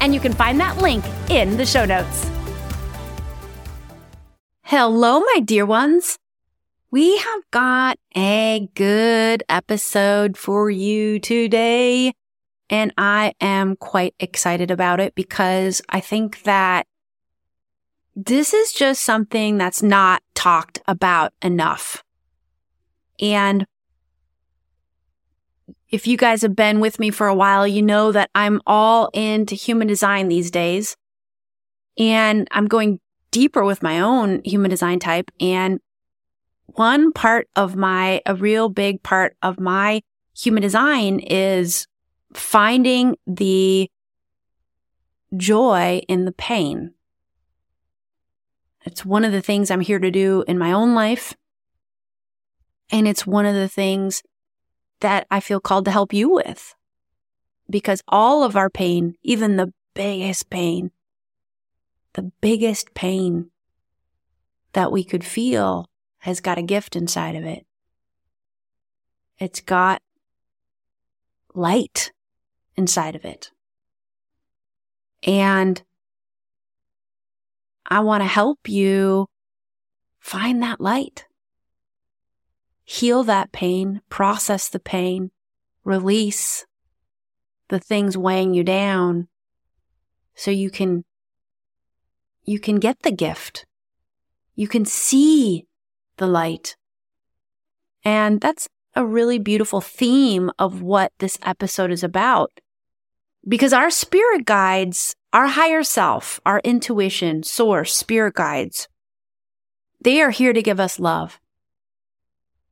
and you can find that link in the show notes. Hello, my dear ones. We have got a good episode for you today. And I am quite excited about it because I think that this is just something that's not talked about enough. And if you guys have been with me for a while, you know that I'm all into human design these days. And I'm going deeper with my own human design type. And one part of my, a real big part of my human design is finding the joy in the pain. It's one of the things I'm here to do in my own life. And it's one of the things that I feel called to help you with. Because all of our pain, even the biggest pain, the biggest pain that we could feel has got a gift inside of it. It's got light inside of it. And I want to help you find that light heal that pain, process the pain, release the things weighing you down so you can, you can get the gift. You can see the light. And that's a really beautiful theme of what this episode is about. Because our spirit guides, our higher self, our intuition, source, spirit guides, they are here to give us love.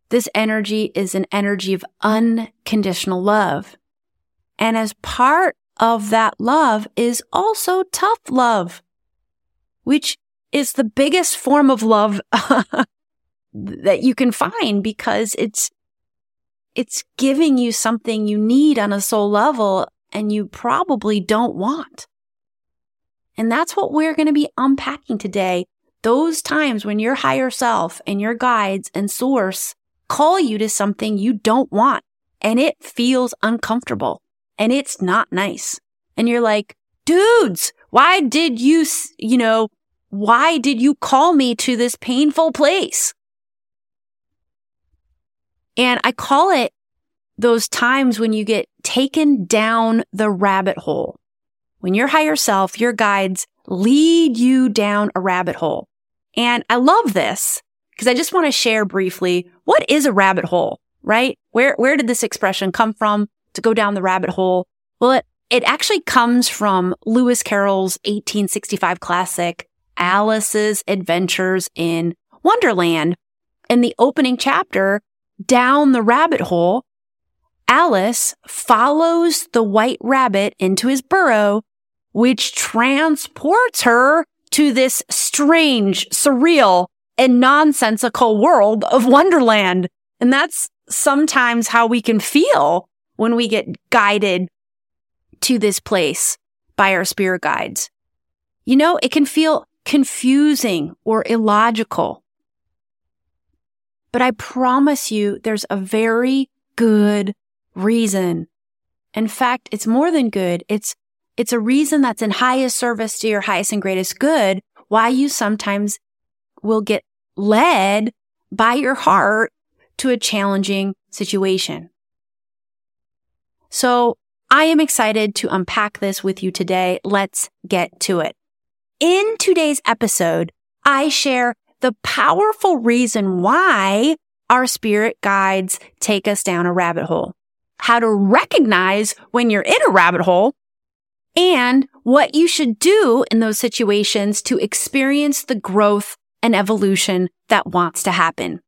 This energy is an energy of unconditional love. And as part of that love is also tough love, which is the biggest form of love that you can find because it's, it's giving you something you need on a soul level and you probably don't want. And that's what we're going to be unpacking today. Those times when your higher self and your guides and source call you to something you don't want and it feels uncomfortable and it's not nice. And you're like, dudes, why did you, you know, why did you call me to this painful place? And I call it those times when you get taken down the rabbit hole. When your higher self, your guides lead you down a rabbit hole. And I love this because I just want to share briefly what is a rabbit hole, right? Where, where did this expression come from to go down the rabbit hole? Well, it, it actually comes from Lewis Carroll's 1865 classic, Alice's Adventures in Wonderland. In the opening chapter, down the rabbit hole, Alice follows the white rabbit into his burrow, which transports her to this strange, surreal, and nonsensical world of Wonderland. And that's sometimes how we can feel when we get guided to this place by our spirit guides. You know, it can feel confusing or illogical. But I promise you, there's a very good reason. In fact, it's more than good. It's, it's a reason that's in highest service to your highest and greatest good why you sometimes will get led by your heart to a challenging situation. So I am excited to unpack this with you today. Let's get to it. In today's episode, I share the powerful reason why our spirit guides take us down a rabbit hole, how to recognize when you're in a rabbit hole, and what you should do in those situations to experience the growth and evolution that wants to happen.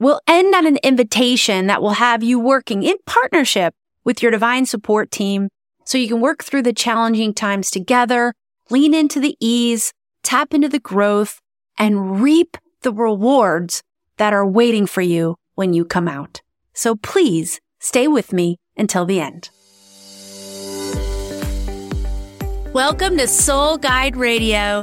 We'll end on an invitation that will have you working in partnership with your divine support team so you can work through the challenging times together lean into the ease, tap into the growth, and reap the rewards that are waiting for you when you come out. So please stay with me until the end. Welcome to Soul Guide Radio,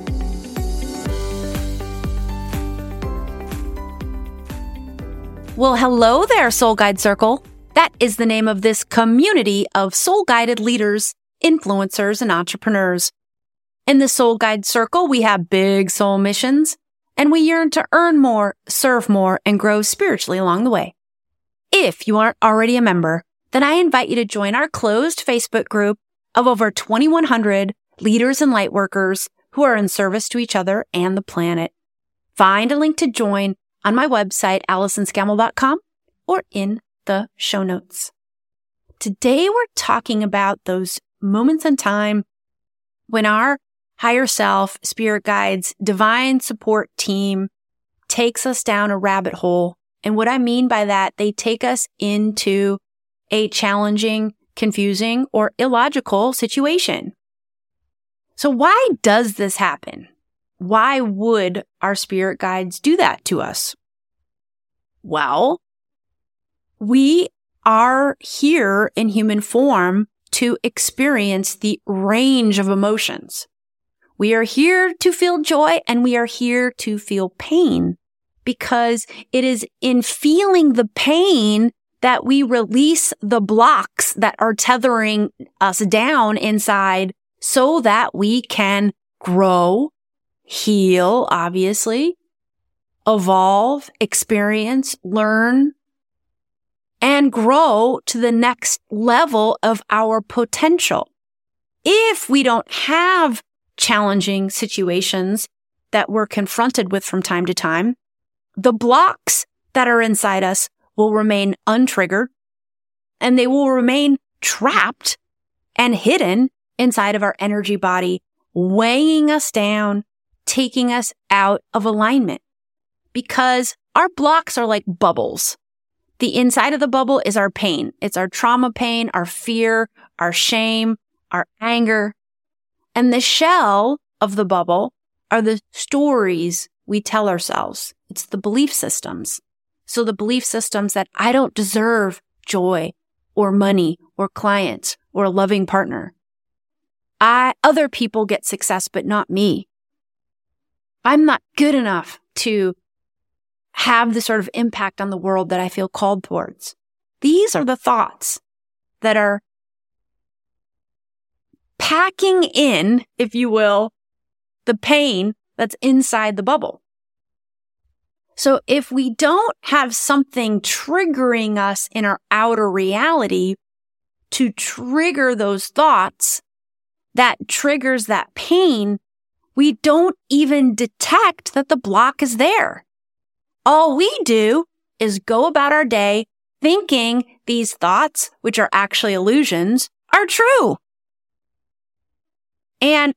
Well, hello there, Soul Guide Circle. That is the name of this community of soul guided leaders, influencers, and entrepreneurs. In the Soul Guide Circle, we have big soul missions and we yearn to earn more, serve more, and grow spiritually along the way. If you aren't already a member, then I invite you to join our closed Facebook group of over 2100 leaders and lightworkers who are in service to each other and the planet. Find a link to join on my website, AllisonScammell.com or in the show notes. Today we're talking about those moments in time when our higher self, spirit guides, divine support team takes us down a rabbit hole. And what I mean by that, they take us into a challenging, confusing, or illogical situation. So why does this happen? Why would our spirit guides do that to us? Well, we are here in human form to experience the range of emotions. We are here to feel joy and we are here to feel pain because it is in feeling the pain that we release the blocks that are tethering us down inside so that we can grow, heal, obviously, evolve, experience, learn, and grow to the next level of our potential. If we don't have challenging situations that we're confronted with from time to time, the blocks that are inside us will remain untriggered and they will remain trapped and hidden inside of our energy body, weighing us down, taking us out of alignment because our blocks are like bubbles. The inside of the bubble is our pain. It's our trauma pain, our fear, our shame, our anger, and the shell of the bubble are the stories we tell ourselves. It's the belief systems. So the belief systems that I don't deserve joy or money or clients or a loving partner. I, other people get success, but not me. I'm not good enough to have the sort of impact on the world that I feel called towards. These are the thoughts that are packing in, if you will, the pain that's inside the bubble. So if we don't have something triggering us in our outer reality to trigger those thoughts that triggers that pain, we don't even detect that the block is there. All we do is go about our day thinking these thoughts, which are actually illusions, are true. And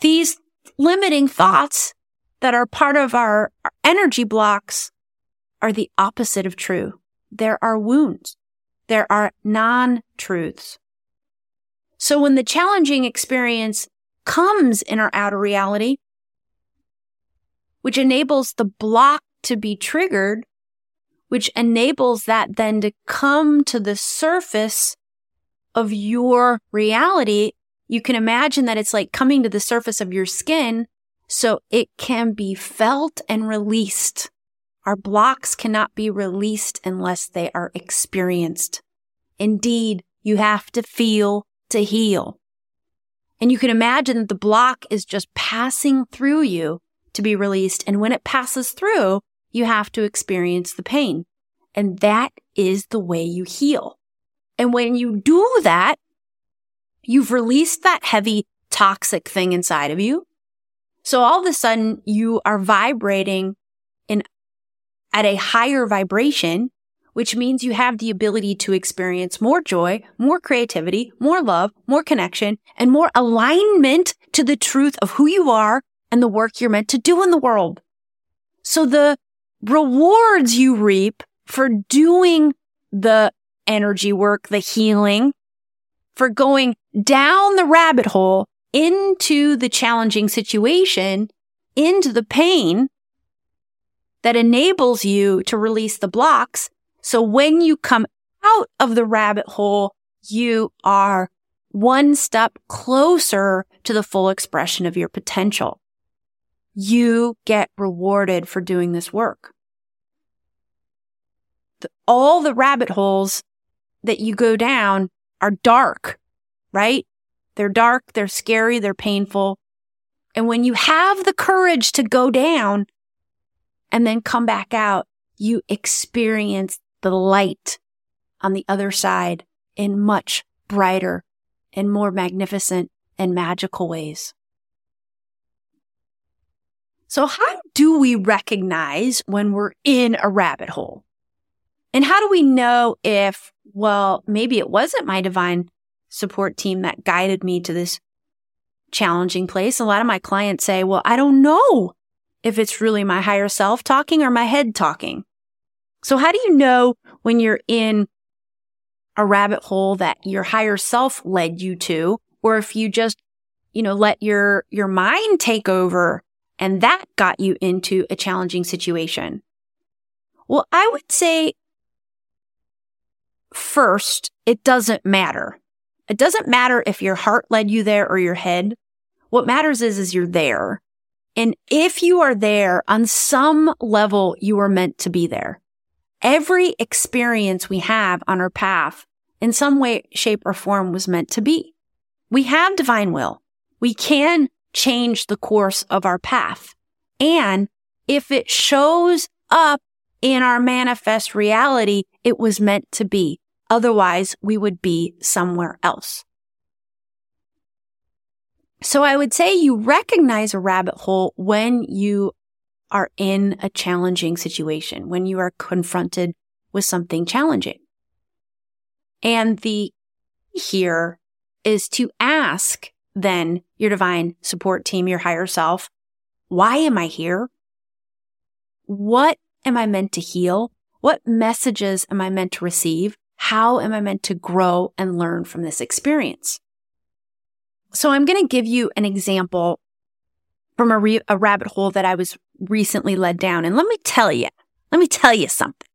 these limiting thoughts that are part of our, energy blocks are the opposite of true. There are wounds. There are non-truths. So when the challenging experience comes in our outer reality, which enables the block to be triggered, which enables that then to come to the surface of your reality you can imagine that it's like coming to the surface of your skin so it can be felt and released. Our blocks cannot be released unless they are experienced. Indeed, you have to feel to heal. And you can imagine that the block is just passing through you to be released. And when it passes through, you have to experience the pain. And that is the way you heal. And when you do that, You've released that heavy, toxic thing inside of you. So all of a sudden you are vibrating in at a higher vibration, which means you have the ability to experience more joy, more creativity, more love, more connection, and more alignment to the truth of who you are and the work you're meant to do in the world. So the rewards you reap for doing the energy work, the healing, for going down the rabbit hole into the challenging situation, into the pain that enables you to release the blocks. So when you come out of the rabbit hole, you are one step closer to the full expression of your potential. You get rewarded for doing this work. The, all the rabbit holes that you go down are dark, right? They're dark, they're scary, they're painful. And when you have the courage to go down and then come back out, you experience the light on the other side in much brighter and more magnificent and magical ways. So how do we recognize when we're in a rabbit hole? And how do we know if, well, maybe it wasn't my divine support team that guided me to this challenging place. A lot of my clients say, well, I don't know if it's really my higher self talking or my head talking. So how do you know when you're in a rabbit hole that your higher self led you to, or if you just, you know, let your, your mind take over and that got you into a challenging situation? Well, I would say first, it doesn't matter. It doesn't matter if your heart led you there or your head. What matters is, is you're there. And if you are there on some level, you are meant to be there. Every experience we have on our path in some way, shape or form was meant to be. We have divine will. We can change the course of our path. And if it shows up in our manifest reality, it was meant to be. Otherwise, we would be somewhere else. So I would say you recognize a rabbit hole when you are in a challenging situation, when you are confronted with something challenging. And the here is to ask then your divine support team, your higher self, why am I here? What am I meant to heal? What messages am I meant to receive? How am I meant to grow and learn from this experience? So I'm going to give you an example from a, re- a rabbit hole that I was recently led down. And let me tell you, let me tell you something.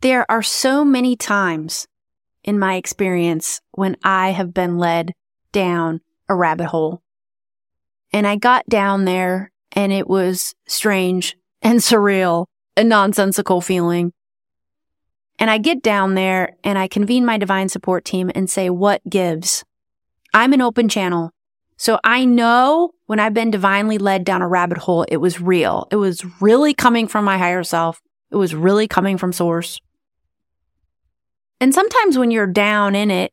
There are so many times in my experience when I have been led down a rabbit hole. And I got down there and it was strange and surreal and nonsensical feeling. And I get down there and I convene my divine support team and say, what gives? I'm an open channel. So I know when I've been divinely led down a rabbit hole, it was real. It was really coming from my higher self. It was really coming from source. And sometimes when you're down in it,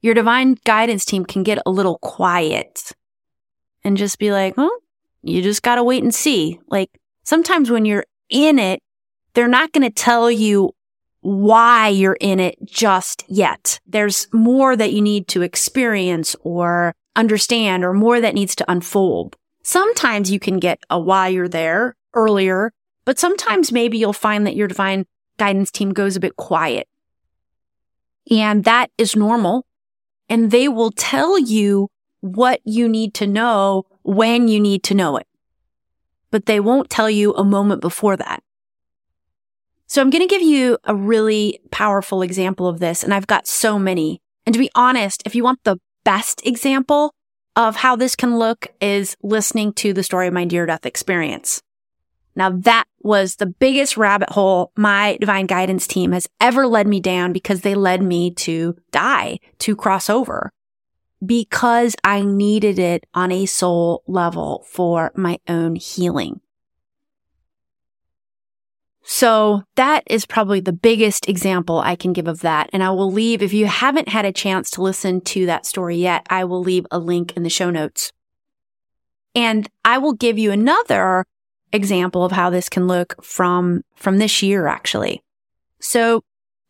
your divine guidance team can get a little quiet and just be like, well, you just got to wait and see. Like sometimes when you're in it, they're not going to tell you why you're in it just yet. There's more that you need to experience or understand or more that needs to unfold. Sometimes you can get a why you're there earlier, but sometimes maybe you'll find that your divine guidance team goes a bit quiet. And that is normal. And they will tell you what you need to know when you need to know it. But they won't tell you a moment before that. So I'm going to give you a really powerful example of this. And I've got so many. And to be honest, if you want the best example of how this can look is listening to the story of my near death experience. Now that was the biggest rabbit hole my divine guidance team has ever led me down because they led me to die, to cross over because I needed it on a soul level for my own healing. So that is probably the biggest example I can give of that. And I will leave, if you haven't had a chance to listen to that story yet, I will leave a link in the show notes. And I will give you another example of how this can look from, from this year, actually. So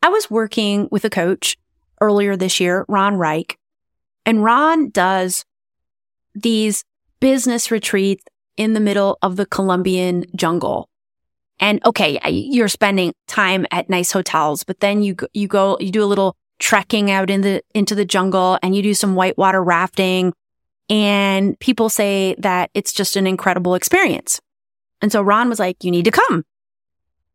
I was working with a coach earlier this year, Ron Reich, and Ron does these business retreats in the middle of the Colombian jungle. And okay, you're spending time at nice hotels, but then you, you go, you do a little trekking out in the, into the jungle and you do some whitewater rafting. And people say that it's just an incredible experience. And so Ron was like, you need to come.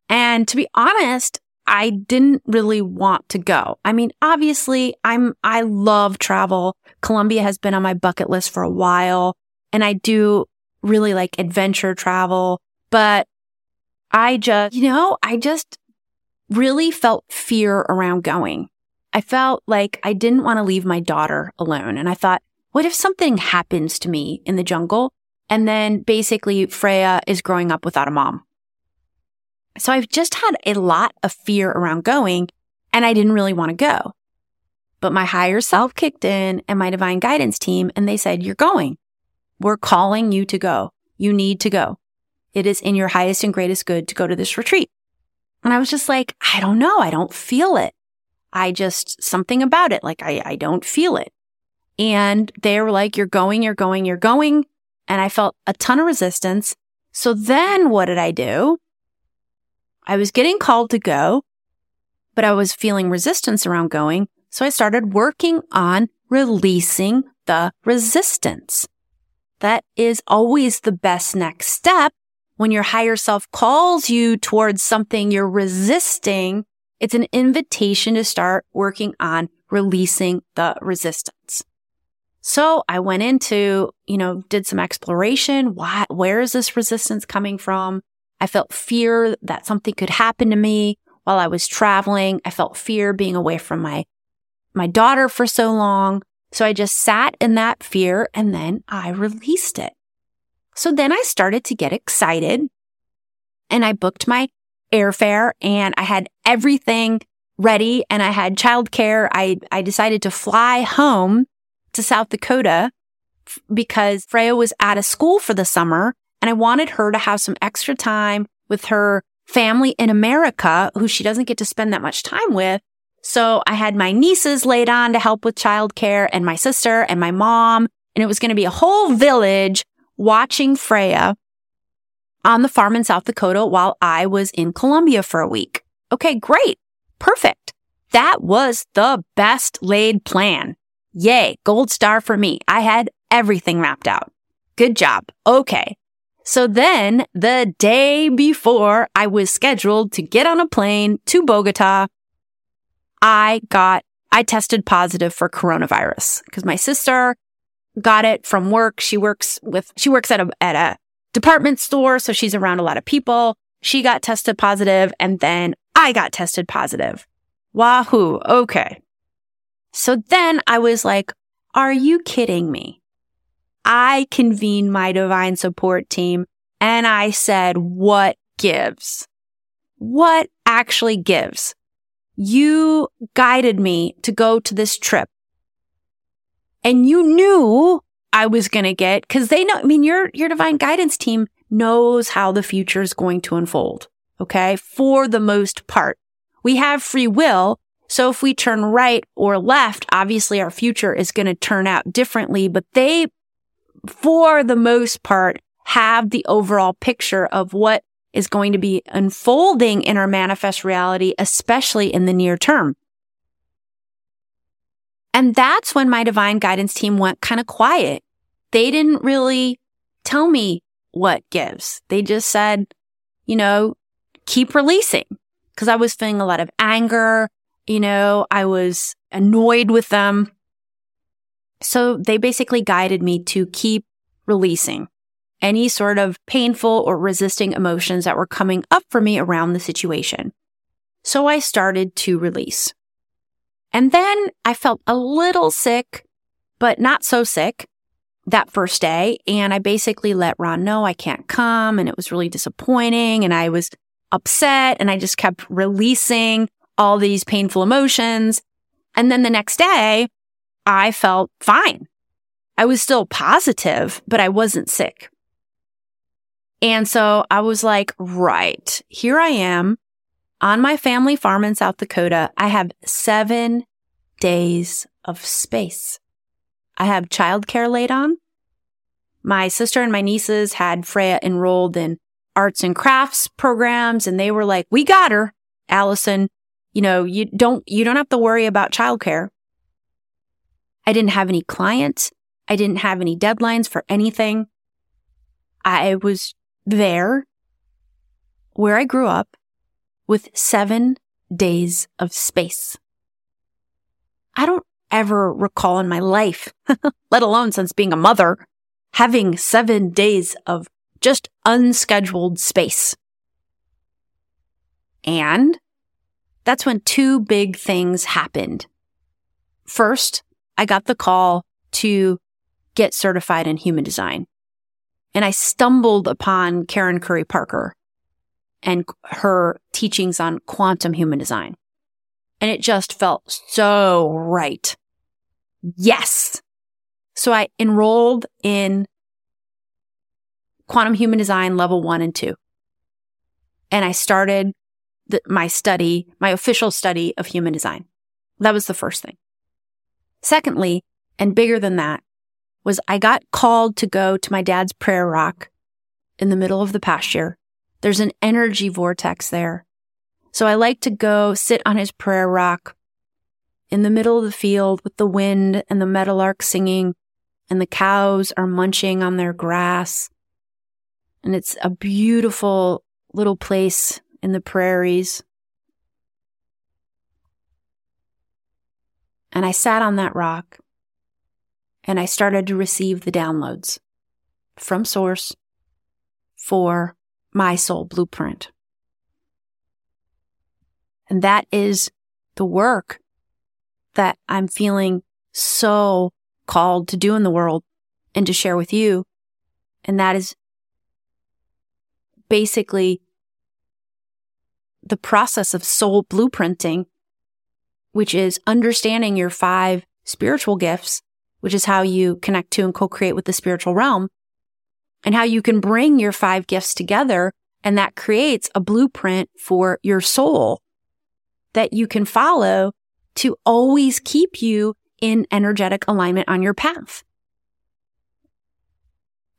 And to be honest, I didn't really want to go. I mean, obviously I'm, I love travel. Colombia has been on my bucket list for a while and I do really like adventure travel, but I just, you know, I just really felt fear around going. I felt like I didn't want to leave my daughter alone. And I thought, what if something happens to me in the jungle? And then basically Freya is growing up without a mom. So I've just had a lot of fear around going and I didn't really want to go. But my higher self kicked in and my divine guidance team and they said, you're going. We're calling you to go. You need to go. It is in your highest and greatest good to go to this retreat. And I was just like, I don't know. I don't feel it. I just, something about it. Like I, I don't feel it. And they were like, you're going, you're going, you're going. And I felt a ton of resistance. So then what did I do? I was getting called to go, but I was feeling resistance around going. So I started working on releasing the resistance. That is always the best next step. When your higher self calls you towards something you're resisting, it's an invitation to start working on releasing the resistance. So I went into, you know, did some exploration. Why, where is this resistance coming from? I felt fear that something could happen to me while I was traveling. I felt fear being away from my, my daughter for so long. So I just sat in that fear and then I released it. So then I started to get excited and I booked my airfare and I had everything ready and I had childcare. I, I decided to fly home to South Dakota because Freya was out of school for the summer and I wanted her to have some extra time with her family in America who she doesn't get to spend that much time with. So I had my nieces laid on to help with childcare and my sister and my mom. And it was going to be a whole village watching Freya on the farm in South Dakota while I was in Colombia for a week. Okay, great. Perfect. That was the best laid plan. Yay. Gold star for me. I had everything mapped out. Good job. Okay. So then the day before I was scheduled to get on a plane to Bogota, I got, I tested positive for coronavirus because my sister got it from work. She works with, she works at a, at a department store. So she's around a lot of people. She got tested positive and then I got tested positive. Wahoo. Okay. So then I was like, are you kidding me? I convened my divine support team and I said, what gives? What actually gives? You guided me to go to this trip and you knew I was going to get, cause they know, I mean, your, your divine guidance team knows how the future is going to unfold. Okay. For the most part, we have free will. So if we turn right or left, obviously our future is going to turn out differently, but they, for the most part, have the overall picture of what is going to be unfolding in our manifest reality, especially in the near term. And that's when my divine guidance team went kind of quiet. They didn't really tell me what gives. They just said, you know, keep releasing because I was feeling a lot of anger. You know, I was annoyed with them. So they basically guided me to keep releasing any sort of painful or resisting emotions that were coming up for me around the situation. So I started to release. And then I felt a little sick, but not so sick that first day. And I basically let Ron know I can't come. And it was really disappointing. And I was upset and I just kept releasing all these painful emotions. And then the next day I felt fine. I was still positive, but I wasn't sick. And so I was like, right, here I am on my family farm in South Dakota. I have seven days of space. I have childcare laid on. My sister and my nieces had Freya enrolled in arts and crafts programs and they were like, we got her, Allison. You know, you don't, you don't have to worry about childcare. I didn't have any clients. I didn't have any deadlines for anything. I was there where I grew up with seven days of space. I don't ever recall in my life, let alone since being a mother, having seven days of just unscheduled space. And that's when two big things happened. First, I got the call to get certified in human design. And I stumbled upon Karen Curry Parker and her teachings on quantum human design. And it just felt so right. Yes. So I enrolled in quantum human design level one and two. And I started the, my study, my official study of human design. That was the first thing. Secondly, and bigger than that, was I got called to go to my dad's prayer rock in the middle of the pasture. There's an energy vortex there. So I like to go sit on his prayer rock in the middle of the field with the wind and the meadowlark singing and the cows are munching on their grass. And it's a beautiful little place in the prairies. And I sat on that rock and I started to receive the downloads from Source for my soul blueprint. And that is the work that I'm feeling so called to do in the world and to share with you. And that is basically the process of soul blueprinting which is understanding your five spiritual gifts, which is how you connect to and co-create with the spiritual realm and how you can bring your five gifts together. And that creates a blueprint for your soul that you can follow to always keep you in energetic alignment on your path.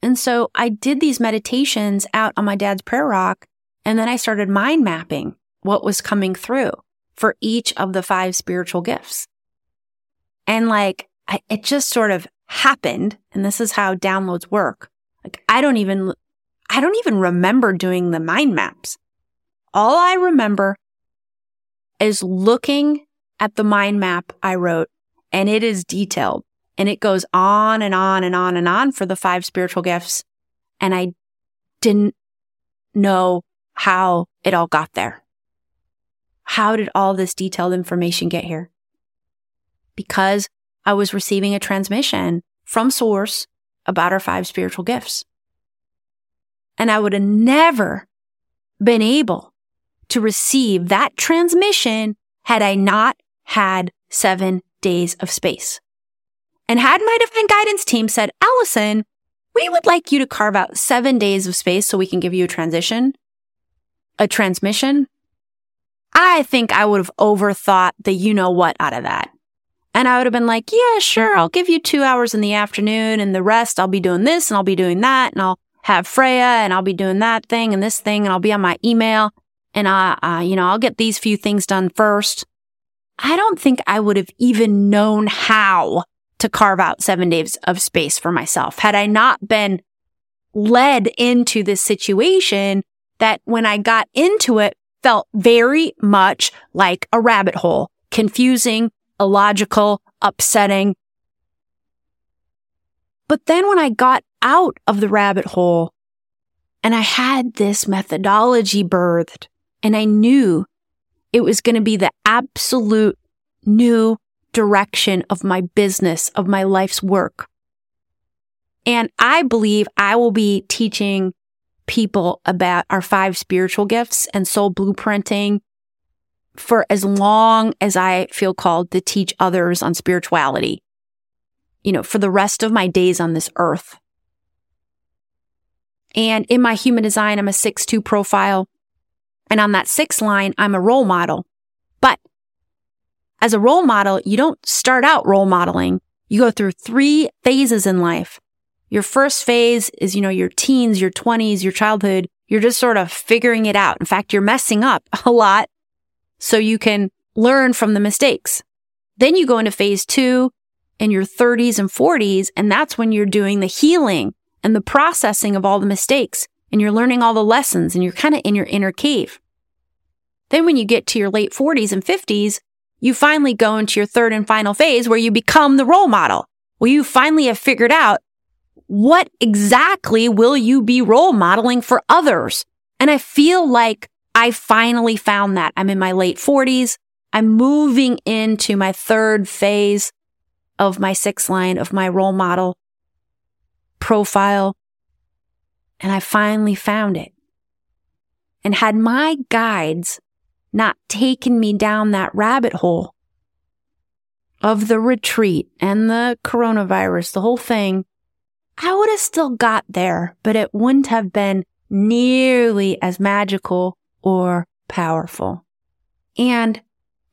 And so I did these meditations out on my dad's prayer rock. And then I started mind mapping what was coming through for each of the five spiritual gifts. And like, I, it just sort of happened. And this is how downloads work. Like, I don't even, I don't even remember doing the mind maps. All I remember is looking at the mind map I wrote and it is detailed and it goes on and on and on and on for the five spiritual gifts. And I didn't know how it all got there. How did all this detailed information get here? Because I was receiving a transmission from source about our five spiritual gifts. And I would have never been able to receive that transmission had I not had seven days of space. And had my divine guidance team said, Allison, we would like you to carve out seven days of space so we can give you a transition, a transmission, I think I would have overthought the you know what out of that. And I would have been like, yeah, sure, I'll give you two hours in the afternoon and the rest I'll be doing this and I'll be doing that and I'll have Freya and I'll be doing that thing and this thing and I'll be on my email and I, uh, you know, I'll get these few things done first. I don't think I would have even known how to carve out seven days of space for myself had I not been led into this situation that when I got into it felt very much like a rabbit hole, confusing, illogical, upsetting. But then when I got out of the rabbit hole and I had this methodology birthed and I knew it was going to be the absolute new direction of my business, of my life's work. And I believe I will be teaching people about our five spiritual gifts and soul blueprinting for as long as I feel called to teach others on spirituality. you know, for the rest of my days on this earth. And in my human design, I'm a six two profile. And on that six line, I'm a role model. But as a role model, you don't start out role modeling. You go through three phases in life. Your first phase is, you know, your teens, your twenties, your childhood. You're just sort of figuring it out. In fact, you're messing up a lot so you can learn from the mistakes. Then you go into phase two in your 30s and 40s, and that's when you're doing the healing and the processing of all the mistakes and you're learning all the lessons and you're kind of in your inner cave. Then when you get to your late 40s and 50s, you finally go into your third and final phase where you become the role model. Well, you finally have figured out what exactly will you be role modeling for others? And I feel like I finally found that. I'm in my late 40s. I'm moving into my third phase of my sixth line of my role model profile. And I finally found it. And had my guides not taken me down that rabbit hole of the retreat and the coronavirus, the whole thing, I would have still got there, but it wouldn't have been nearly as magical or powerful. And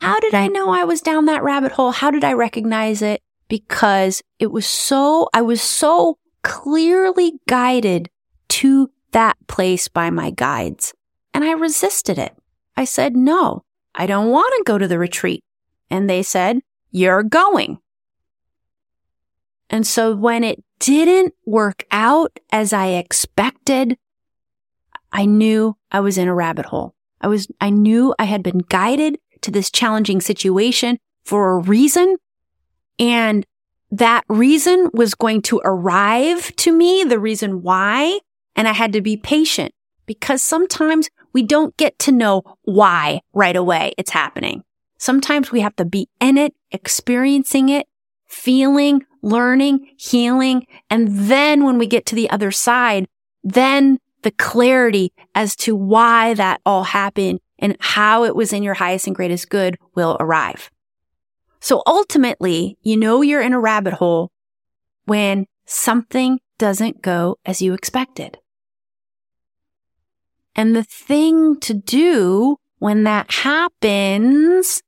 how did I know I was down that rabbit hole? How did I recognize it? Because it was so, I was so clearly guided to that place by my guides. And I resisted it. I said, no, I don't want to go to the retreat. And they said, you're going. And so when it didn't work out as I expected, I knew I was in a rabbit hole. I was, I knew I had been guided to this challenging situation for a reason. And that reason was going to arrive to me, the reason why. And I had to be patient because sometimes we don't get to know why right away it's happening. Sometimes we have to be in it, experiencing it, feeling, learning, healing. And then when we get to the other side, then the clarity as to why that all happened and how it was in your highest and greatest good will arrive. So ultimately, you know you're in a rabbit hole when something doesn't go as you expected. And the thing to do when that happens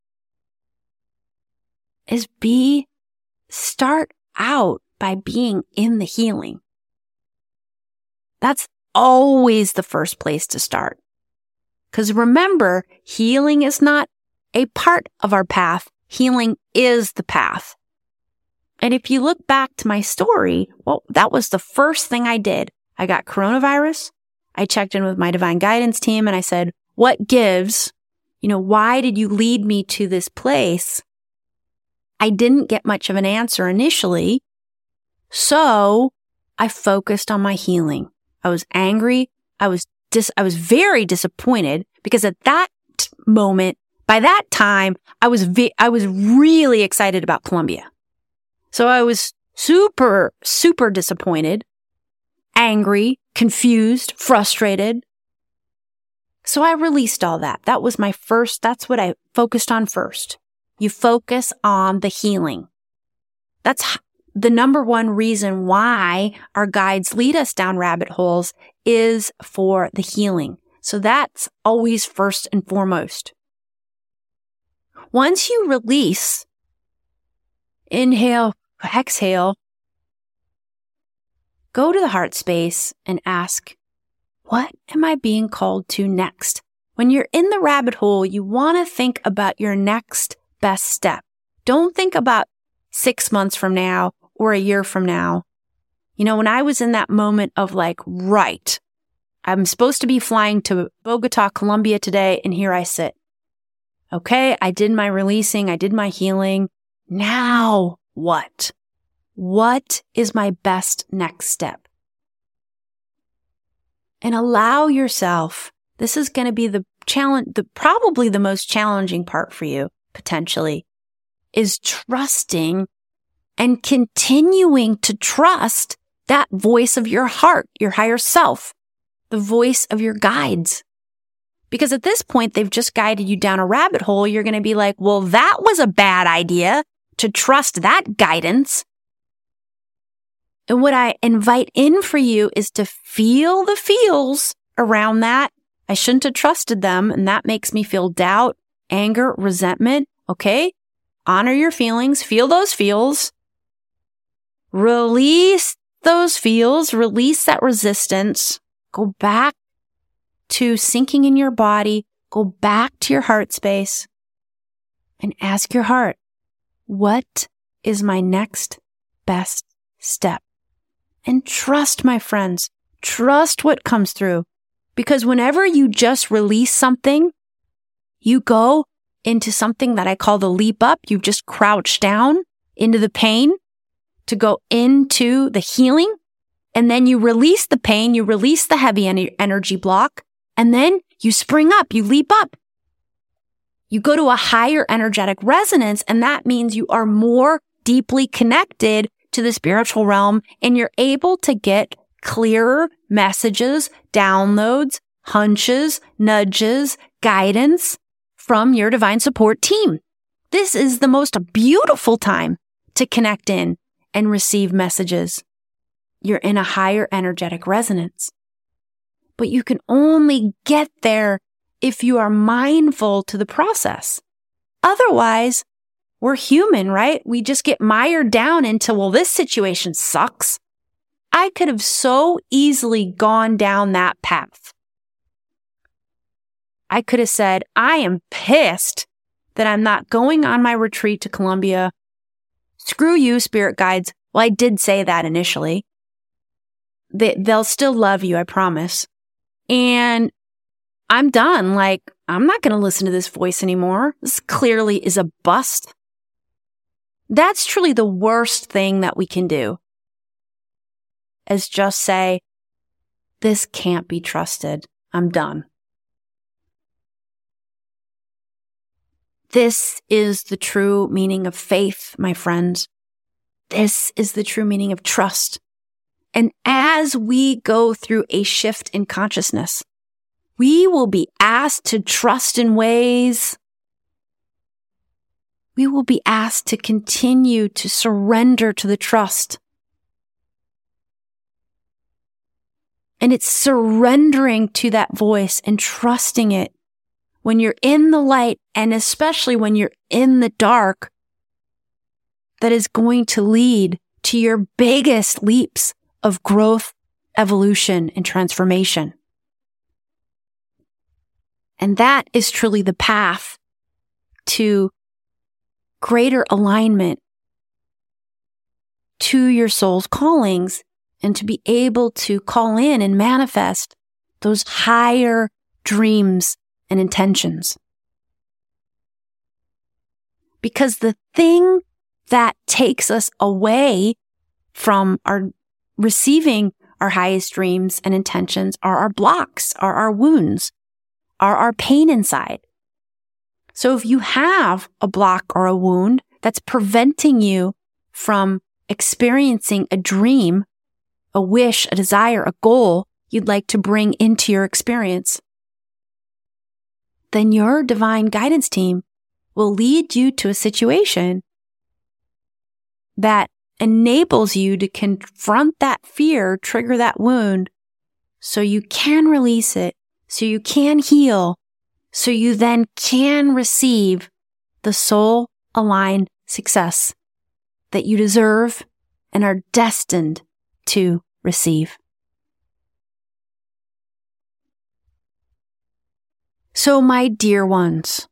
is be, start out by being in the healing. That's always the first place to start. Cause remember, healing is not a part of our path. Healing is the path. And if you look back to my story, well, that was the first thing I did. I got coronavirus. I checked in with my divine guidance team and I said, what gives? You know, why did you lead me to this place? I didn't get much of an answer initially. So I focused on my healing. I was angry. I was dis, I was very disappointed because at that moment, by that time, I was, I was really excited about Colombia. So I was super, super disappointed, angry, confused, frustrated. So I released all that. That was my first, that's what I focused on first. You focus on the healing. That's the number one reason why our guides lead us down rabbit holes is for the healing. So that's always first and foremost. Once you release, inhale, exhale, go to the heart space and ask, what am I being called to next? When you're in the rabbit hole, you want to think about your next best step. Don't think about six months from now or a year from now. You know, when I was in that moment of like, right, I'm supposed to be flying to Bogota, Colombia today, and here I sit. Okay, I did my releasing, I did my healing. Now what? What is my best next step? And allow yourself, this is going to be the challenge, the probably the most challenging part for you potentially is trusting and continuing to trust that voice of your heart, your higher self, the voice of your guides. Because at this point, they've just guided you down a rabbit hole. You're going to be like, well, that was a bad idea to trust that guidance. And what I invite in for you is to feel the feels around that. I shouldn't have trusted them. And that makes me feel doubt, anger, resentment. Okay. Honor your feelings. Feel those feels. Release those feels. Release that resistance. Go back to sinking in your body. Go back to your heart space and ask your heart, what is my next best step? And trust, my friends, trust what comes through. Because whenever you just release something, you go into something that I call the leap up. You just crouch down into the pain to go into the healing. And then you release the pain, you release the heavy energy block, and then you spring up, you leap up. You go to a higher energetic resonance, and that means you are more deeply connected to the spiritual realm and you're able to get clearer messages, downloads, hunches, nudges, guidance from your divine support team. This is the most beautiful time to connect in and receive messages. You're in a higher energetic resonance. But you can only get there if you are mindful to the process. Otherwise, we're human, right? We just get mired down into, well, this situation sucks. I could have so easily gone down that path. I could have said, I am pissed that I'm not going on my retreat to Colombia. Screw you, spirit guides. Well, I did say that initially. They, they'll still love you, I promise. And I'm done. Like, I'm not going to listen to this voice anymore. This clearly is a bust. That's truly the worst thing that we can do is just say, this can't be trusted. I'm done. This is the true meaning of faith, my friends. This is the true meaning of trust. And as we go through a shift in consciousness, we will be asked to trust in ways we will be asked to continue to surrender to the trust. And it's surrendering to that voice and trusting it when you're in the light and especially when you're in the dark that is going to lead to your biggest leaps of growth, evolution, and transformation. And that is truly the path to greater alignment to your soul's callings and to be able to call in and manifest those higher dreams and intentions. Because the thing that takes us away from our receiving our highest dreams and intentions are our blocks, are our wounds, are our pain inside. So if you have a block or a wound that's preventing you from experiencing a dream, a wish, a desire, a goal you'd like to bring into your experience, then your divine guidance team will lead you to a situation that enables you to confront that fear, trigger that wound so you can release it, so you can heal, so you then can receive the soul aligned success that you deserve and are destined to receive. So, my dear ones,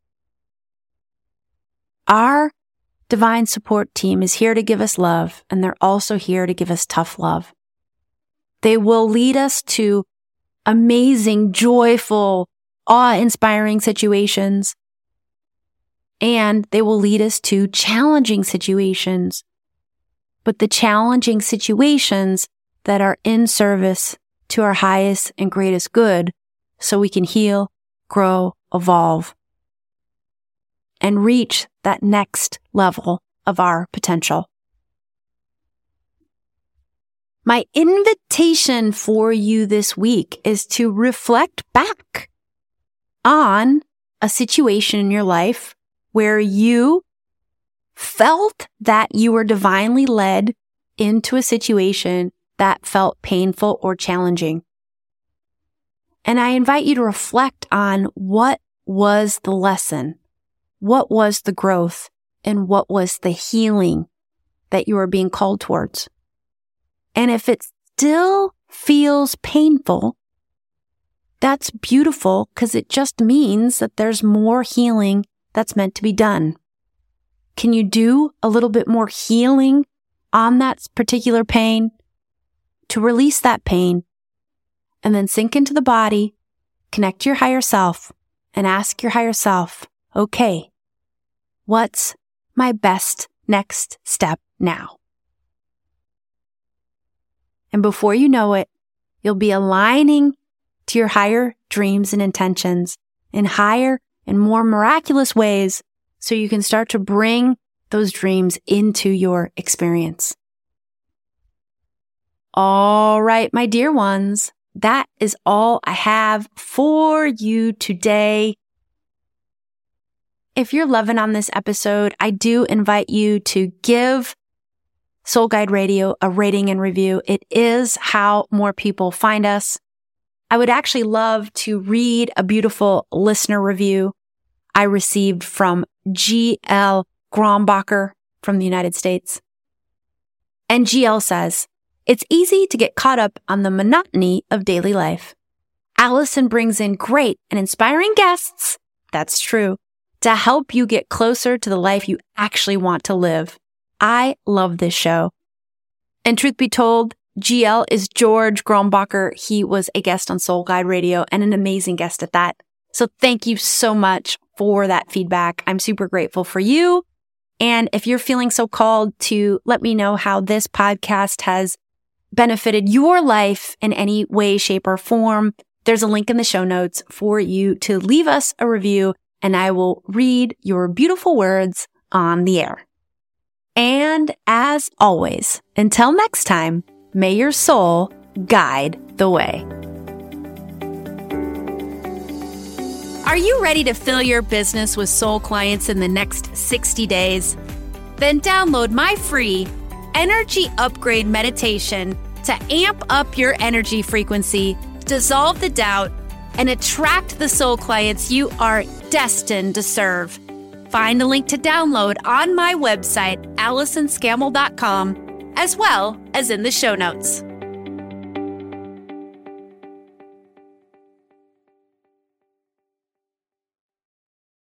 our divine support team is here to give us love, and they're also here to give us tough love. They will lead us to amazing, joyful, awe inspiring situations. And they will lead us to challenging situations. But the challenging situations that are in service to our highest and greatest good so we can heal, grow, evolve, and reach that next level of our potential. My invitation for you this week is to reflect back on a situation in your life where you felt that you were divinely led into a situation that felt painful or challenging. And I invite you to reflect on what was the lesson? What was the growth? And what was the healing that you are being called towards? And if it still feels painful, that's beautiful because it just means that there's more healing that's meant to be done. Can you do a little bit more healing on that particular pain to release that pain and then sink into the body, connect to your higher self and ask your higher self, okay, what's my best next step now? And before you know it, you'll be aligning to your higher dreams and intentions in higher and more miraculous ways so you can start to bring those dreams into your experience. All right, my dear ones, that is all I have for you today. If you're loving on this episode, I do invite you to give Soul Guide Radio a rating and review. It is how more people find us. I would actually love to read a beautiful listener review I received from GL Grombacher from the United States. And GL says, it's easy to get caught up on the monotony of daily life. Allison brings in great and inspiring guests. That's true to help you get closer to the life you actually want to live. I love this show. And truth be told, GL is George Grombacher. He was a guest on Soul Guide Radio and an amazing guest at that. So thank you so much for that feedback. I'm super grateful for you. And if you're feeling so called to let me know how this podcast has benefited your life in any way, shape, or form, there's a link in the show notes for you to leave us a review and I will read your beautiful words on the air. And as always, until next time, may your soul guide the way. Are you ready to fill your business with soul clients in the next 60 days? Then download my free energy upgrade meditation to amp up your energy frequency, dissolve the doubt, and attract the soul clients you are destined to serve. Find the link to download on my website, AllisonScammell.com, as well as in the show notes.